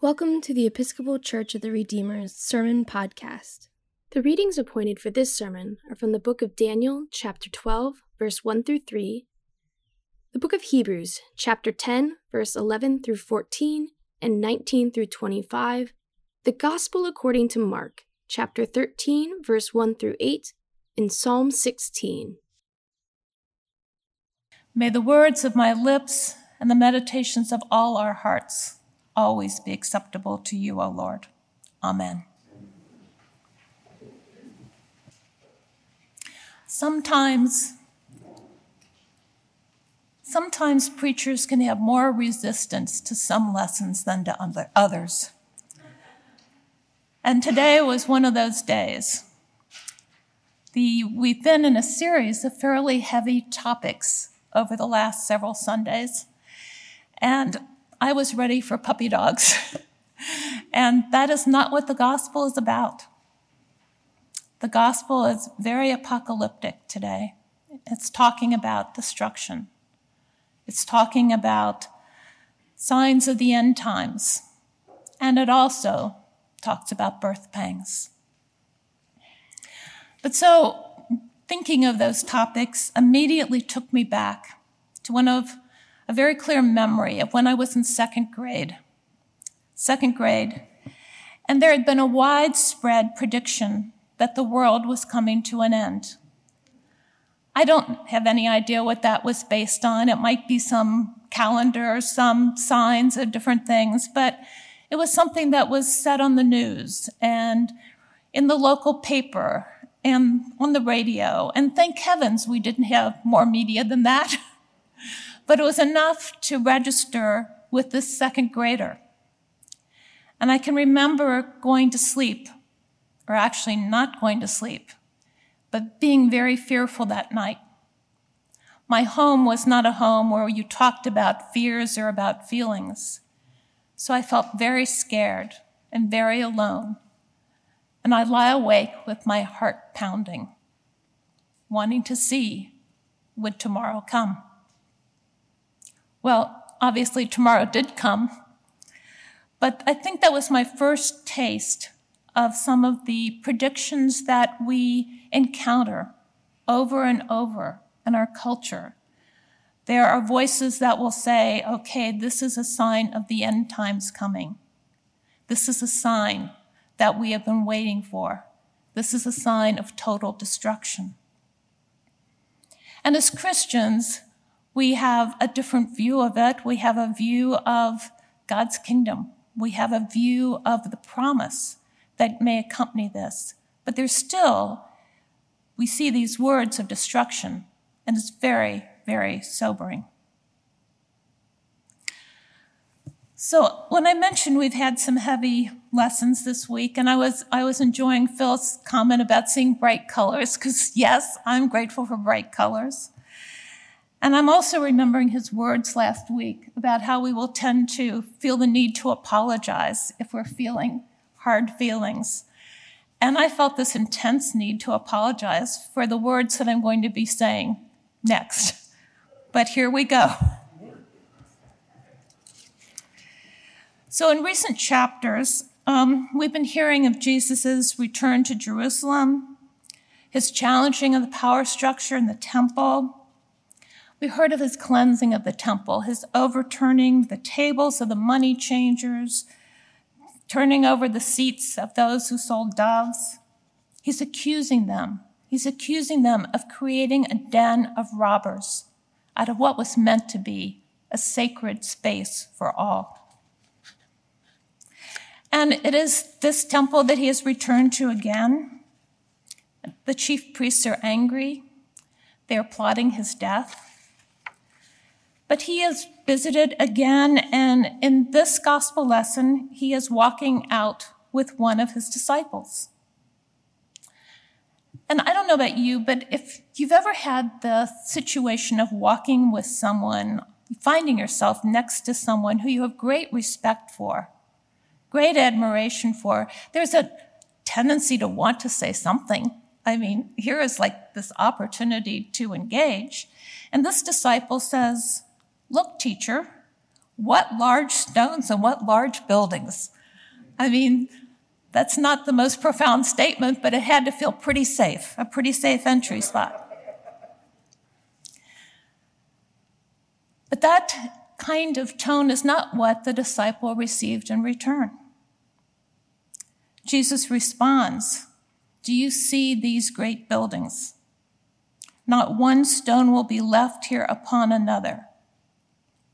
Welcome to the Episcopal Church of the Redeemer's Sermon Podcast. The readings appointed for this sermon are from the book of Daniel, chapter 12, verse 1 through 3, the book of Hebrews, chapter 10, verse 11 through 14 and 19 through 25, the Gospel according to Mark, chapter 13, verse 1 through 8, and Psalm 16. May the words of my lips and the meditations of all our hearts always be acceptable to you, O Lord. Amen. Sometimes, sometimes preachers can have more resistance to some lessons than to others. And today was one of those days. The, we've been in a series of fairly heavy topics over the last several Sundays. And I was ready for puppy dogs. and that is not what the gospel is about. The gospel is very apocalyptic today. It's talking about destruction. It's talking about signs of the end times. And it also talks about birth pangs. But so, thinking of those topics immediately took me back to one of a very clear memory of when I was in second grade. Second grade. And there had been a widespread prediction that the world was coming to an end. I don't have any idea what that was based on. It might be some calendar or some signs of different things, but it was something that was said on the news and in the local paper and on the radio. And thank heavens we didn't have more media than that. but it was enough to register with this second grader. And I can remember going to sleep, or actually not going to sleep, but being very fearful that night. My home was not a home where you talked about fears or about feelings. So I felt very scared and very alone. And I lie awake with my heart pounding, wanting to see would tomorrow come. Well, obviously, tomorrow did come. But I think that was my first taste of some of the predictions that we encounter over and over in our culture. There are voices that will say, okay, this is a sign of the end times coming. This is a sign that we have been waiting for. This is a sign of total destruction. And as Christians, we have a different view of it. We have a view of God's kingdom. We have a view of the promise that may accompany this. But there's still, we see these words of destruction, and it's very, very sobering. So when I mentioned we've had some heavy lessons this week, and I was I was enjoying Phil's comment about seeing bright colors, because yes, I'm grateful for bright colors. And I'm also remembering his words last week about how we will tend to feel the need to apologize if we're feeling hard feelings. And I felt this intense need to apologize for the words that I'm going to be saying next. But here we go. So, in recent chapters, um, we've been hearing of Jesus' return to Jerusalem, his challenging of the power structure in the temple, we heard of his cleansing of the temple, his overturning the tables of the money changers, turning over the seats of those who sold doves. He's accusing them. He's accusing them of creating a den of robbers out of what was meant to be a sacred space for all. And it is this temple that he has returned to again. The chief priests are angry. They are plotting his death. But he is visited again, and in this gospel lesson, he is walking out with one of his disciples. And I don't know about you, but if you've ever had the situation of walking with someone, finding yourself next to someone who you have great respect for, great admiration for, there's a tendency to want to say something. I mean, here is like this opportunity to engage. And this disciple says, Look, teacher, What large stones and what large buildings? I mean, that's not the most profound statement, but it had to feel pretty safe, a pretty safe entry spot. But that kind of tone is not what the disciple received in return. Jesus responds, Do you see these great buildings? Not one stone will be left here upon another.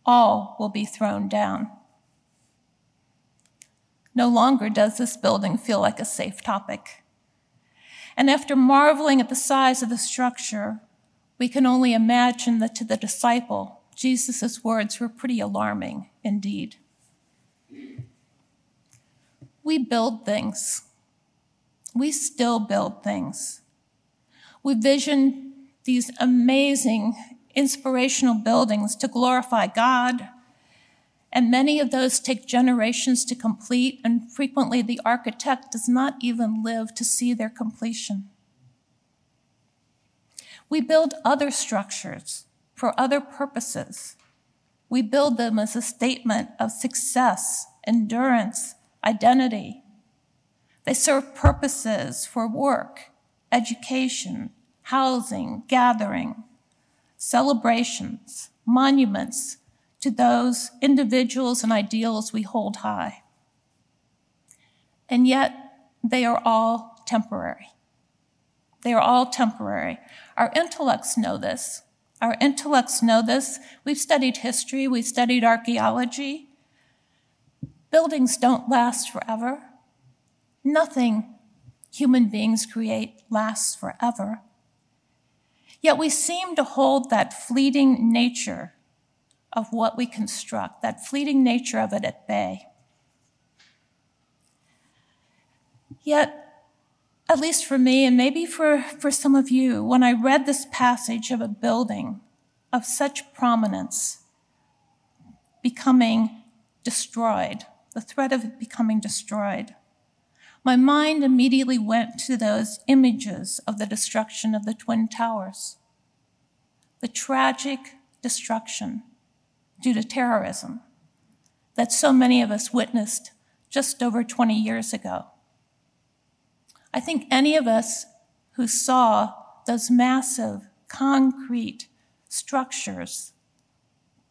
All will be thrown down. No longer does this building feel like a safe topic. And after marveling at the size of the structure, we can only imagine that to the disciple, Jesus' words were pretty alarming indeed. We build things. We still build things. We vision these amazing, inspirational buildings to glorify God, and many of those take generations to complete, and frequently the architect does not even live to see their completion. We build other structures for other purposes. We build them as a statement of success, endurance, identity. They serve purposes for work, education, housing, gathering, celebrations, monuments to those individuals and ideals we hold high. And yet, they are all temporary. They are all temporary. Our intellects know this. Our intellects know this. We've studied history, we've studied archaeology. Buildings don't last forever. Nothing human beings create lasts forever. Yet we seem to hold that fleeting nature of what we construct, that fleeting nature of it at bay. Yet, at least for me, and maybe for, for some of you, when I read this passage of a building of such prominence becoming destroyed, the threat of it becoming destroyed, my mind immediately went to those images of the destruction of the Twin Towers, the tragic destruction due to terrorism that so many of us witnessed just over 20 years ago. I think any of us who saw those massive concrete structures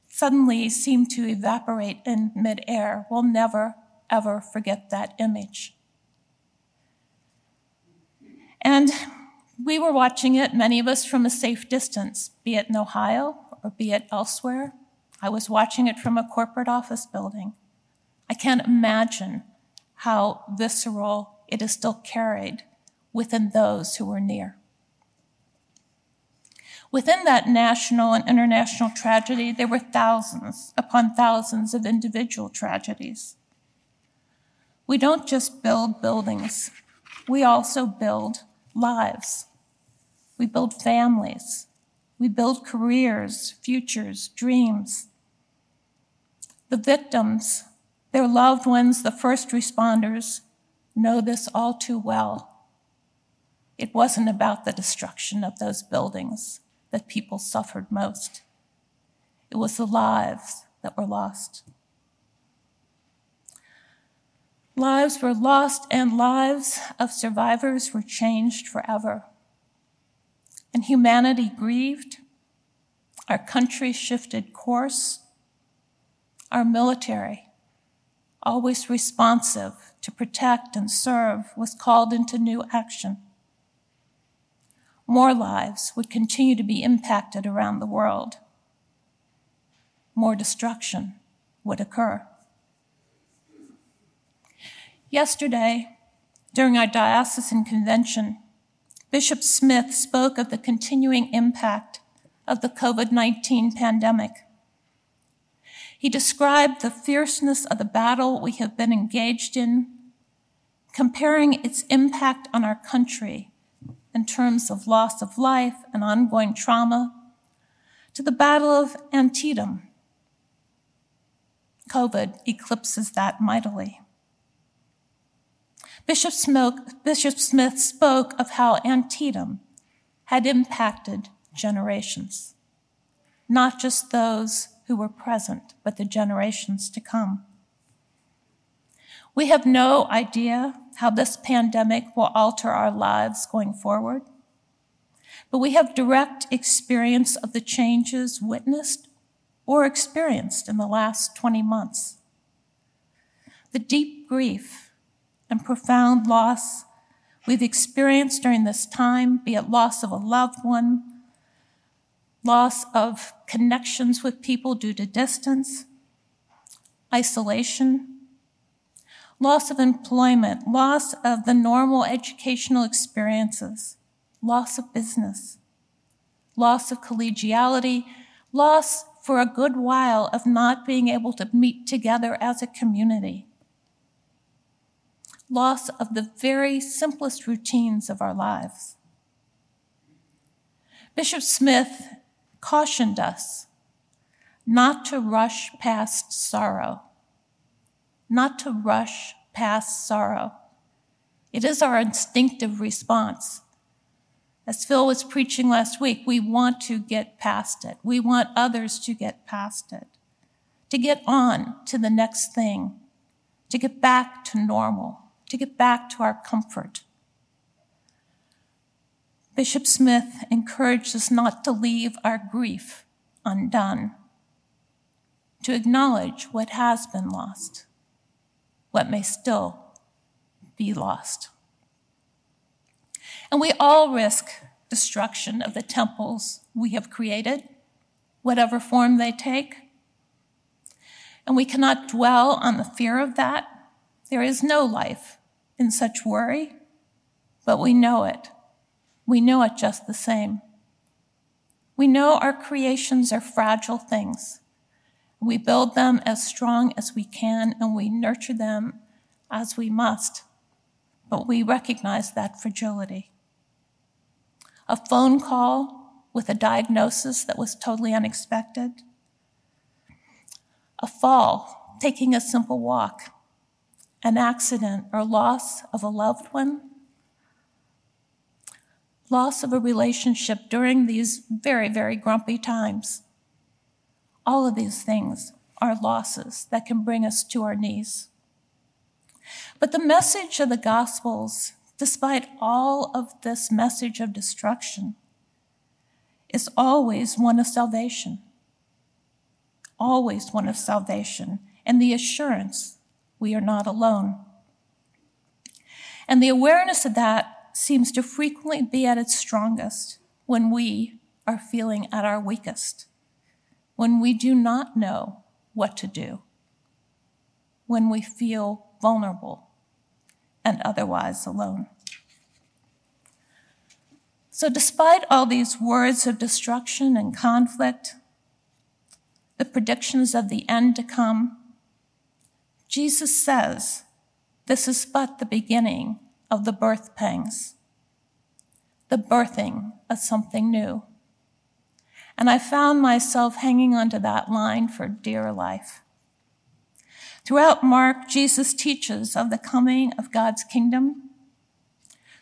suddenly seem to evaporate in midair will never, ever forget that image. And we were watching it, many of us from a safe distance, be it in Ohio or be it elsewhere. I was watching it from a corporate office building. I can't imagine how visceral it is still carried within those who were near. Within that national and international tragedy, there were thousands upon thousands of individual tragedies. We don't just build buildings, we also build lives. We build families. We build careers, futures, dreams. The victims, their loved ones, the first responders, know this all too well. It wasn't about the destruction of those buildings that people suffered most. It was the lives that were lost. Lives were lost, and lives of survivors were changed forever. And humanity grieved. Our country shifted course. Our military always responsive to protect and serve, was called into new action. More lives would continue to be impacted around the world. More destruction would occur. Yesterday, during our diocesan convention, Bishop Smith spoke of the continuing impact of the COVID 19 pandemic he described the fierceness of the battle we have been engaged in, comparing its impact on our country in terms of loss of life and ongoing trauma to the Battle of Antietam. COVID eclipses that mightily. Bishop, Smith spoke of how Antietam had impacted generations, not just those who were present, but the generations to come. We have no idea how this pandemic will alter our lives going forward, but we have direct experience of the changes witnessed or experienced in the last 20 months. The deep grief and profound loss we've experienced during this time, be it loss of a loved one, loss of connections with people due to distance, isolation, loss of employment, loss of the normal educational experiences, loss of business, loss of collegiality, loss for a good while of not being able to meet together as a community loss of the very simplest routines of our lives. Bishop Smith cautioned us not to rush past sorrow, not to rush past sorrow. It is our instinctive response. As Phil was preaching last week, we want to get past it. We want others to get past it, to get on to the next thing, to get back to normal to get back to our comfort. Bishop Smith encouraged us not to leave our grief undone, to acknowledge what has been lost, what may still be lost. And we all risk destruction of the temples we have created, whatever form they take. And we cannot dwell on the fear of that. There is no life in such worry, but we know it. We know it just the same. We know our creations are fragile things. We build them as strong as we can and we nurture them as we must, but we recognize that fragility. A phone call with a diagnosis that was totally unexpected, a fall, taking a simple walk, an accident or loss of a loved one, loss of a relationship during these very, very grumpy times. All of these things are losses that can bring us to our knees. But the message of the Gospels, despite all of this message of destruction, is always one of salvation. Always one of salvation and the assurance we are not alone. And the awareness of that seems to frequently be at its strongest when we are feeling at our weakest, when we do not know what to do, when we feel vulnerable and otherwise alone. So, despite all these words of destruction and conflict, the predictions of the end to come, Jesus says, This is but the beginning of the birth pangs, the birthing of something new. And I found myself hanging onto that line for dear life. Throughout Mark, Jesus teaches of the coming of God's kingdom.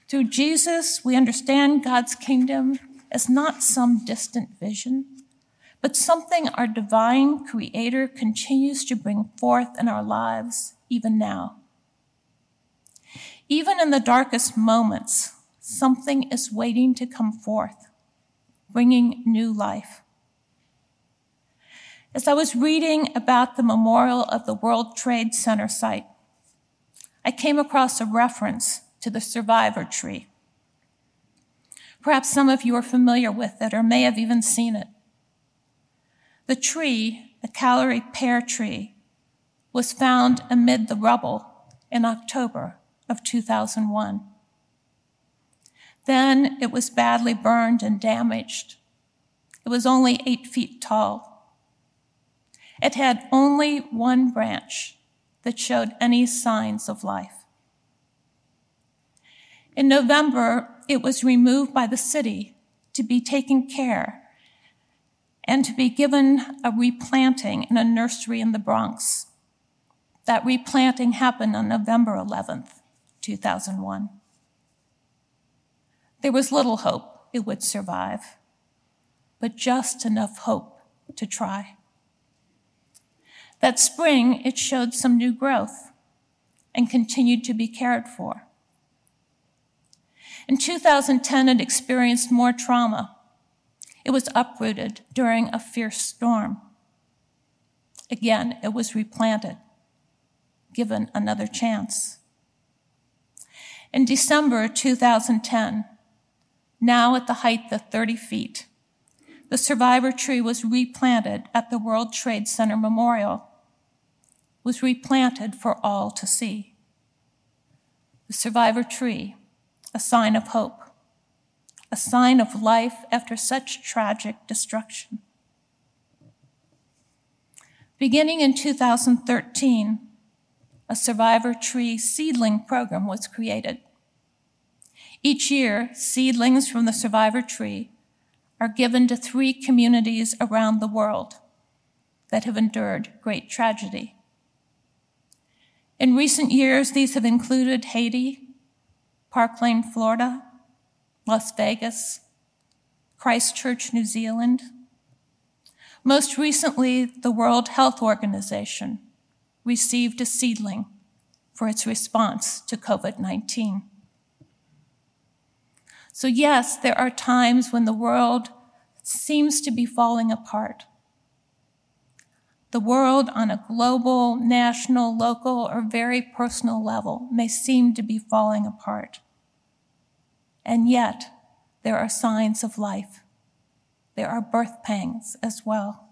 Through Jesus, we understand God's kingdom as not some distant vision, but something our divine creator continues to bring forth in our lives even now. Even in the darkest moments, something is waiting to come forth, bringing new life. As I was reading about the memorial of the World Trade Center site, I came across a reference to the survivor tree. Perhaps some of you are familiar with it or may have even seen it. The tree, the Callery pear tree, was found amid the rubble in October of 2001. Then it was badly burned and damaged. It was only eight feet tall. It had only one branch that showed any signs of life. In November, it was removed by the city to be taken care and to be given a replanting in a nursery in the Bronx. That replanting happened on November 11th, 2001. There was little hope it would survive, but just enough hope to try. That spring, it showed some new growth and continued to be cared for. In 2010, it experienced more trauma. It was uprooted during a fierce storm. Again, it was replanted, given another chance. In December 2010, now at the height of 30 feet, the survivor tree was replanted at the World Trade Center Memorial, was replanted for all to see. The survivor tree, a sign of hope, a sign of life after such tragic destruction. Beginning in 2013, a survivor tree seedling program was created. Each year, seedlings from the survivor tree are given to three communities around the world that have endured great tragedy. In recent years, these have included Haiti, Parkland, Florida, Las Vegas, Christchurch, New Zealand, most recently, the World Health Organization received a seedling for its response to COVID 19. So, yes, there are times when the world seems to be falling apart. The world, on a global, national, local, or very personal level, may seem to be falling apart. And yet, there are signs of life there are birth pangs as well.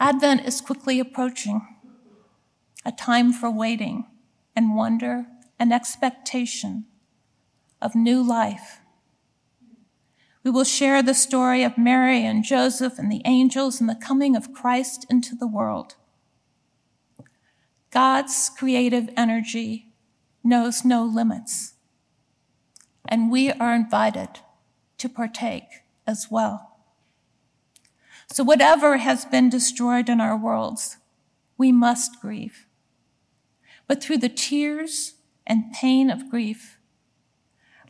Advent is quickly approaching, a time for waiting and wonder and expectation of new life. We will share the story of Mary and Joseph and the angels and the coming of Christ into the world. God's creative energy knows no limits, and we are invited to partake as well. So, whatever has been destroyed in our worlds, we must grieve. But through the tears and pain of grief,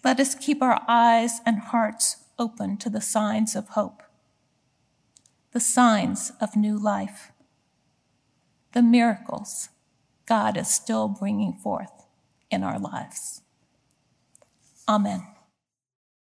let us keep our eyes and hearts open to the signs of hope, the signs of new life, the miracles God is still bringing forth in our lives. Amen.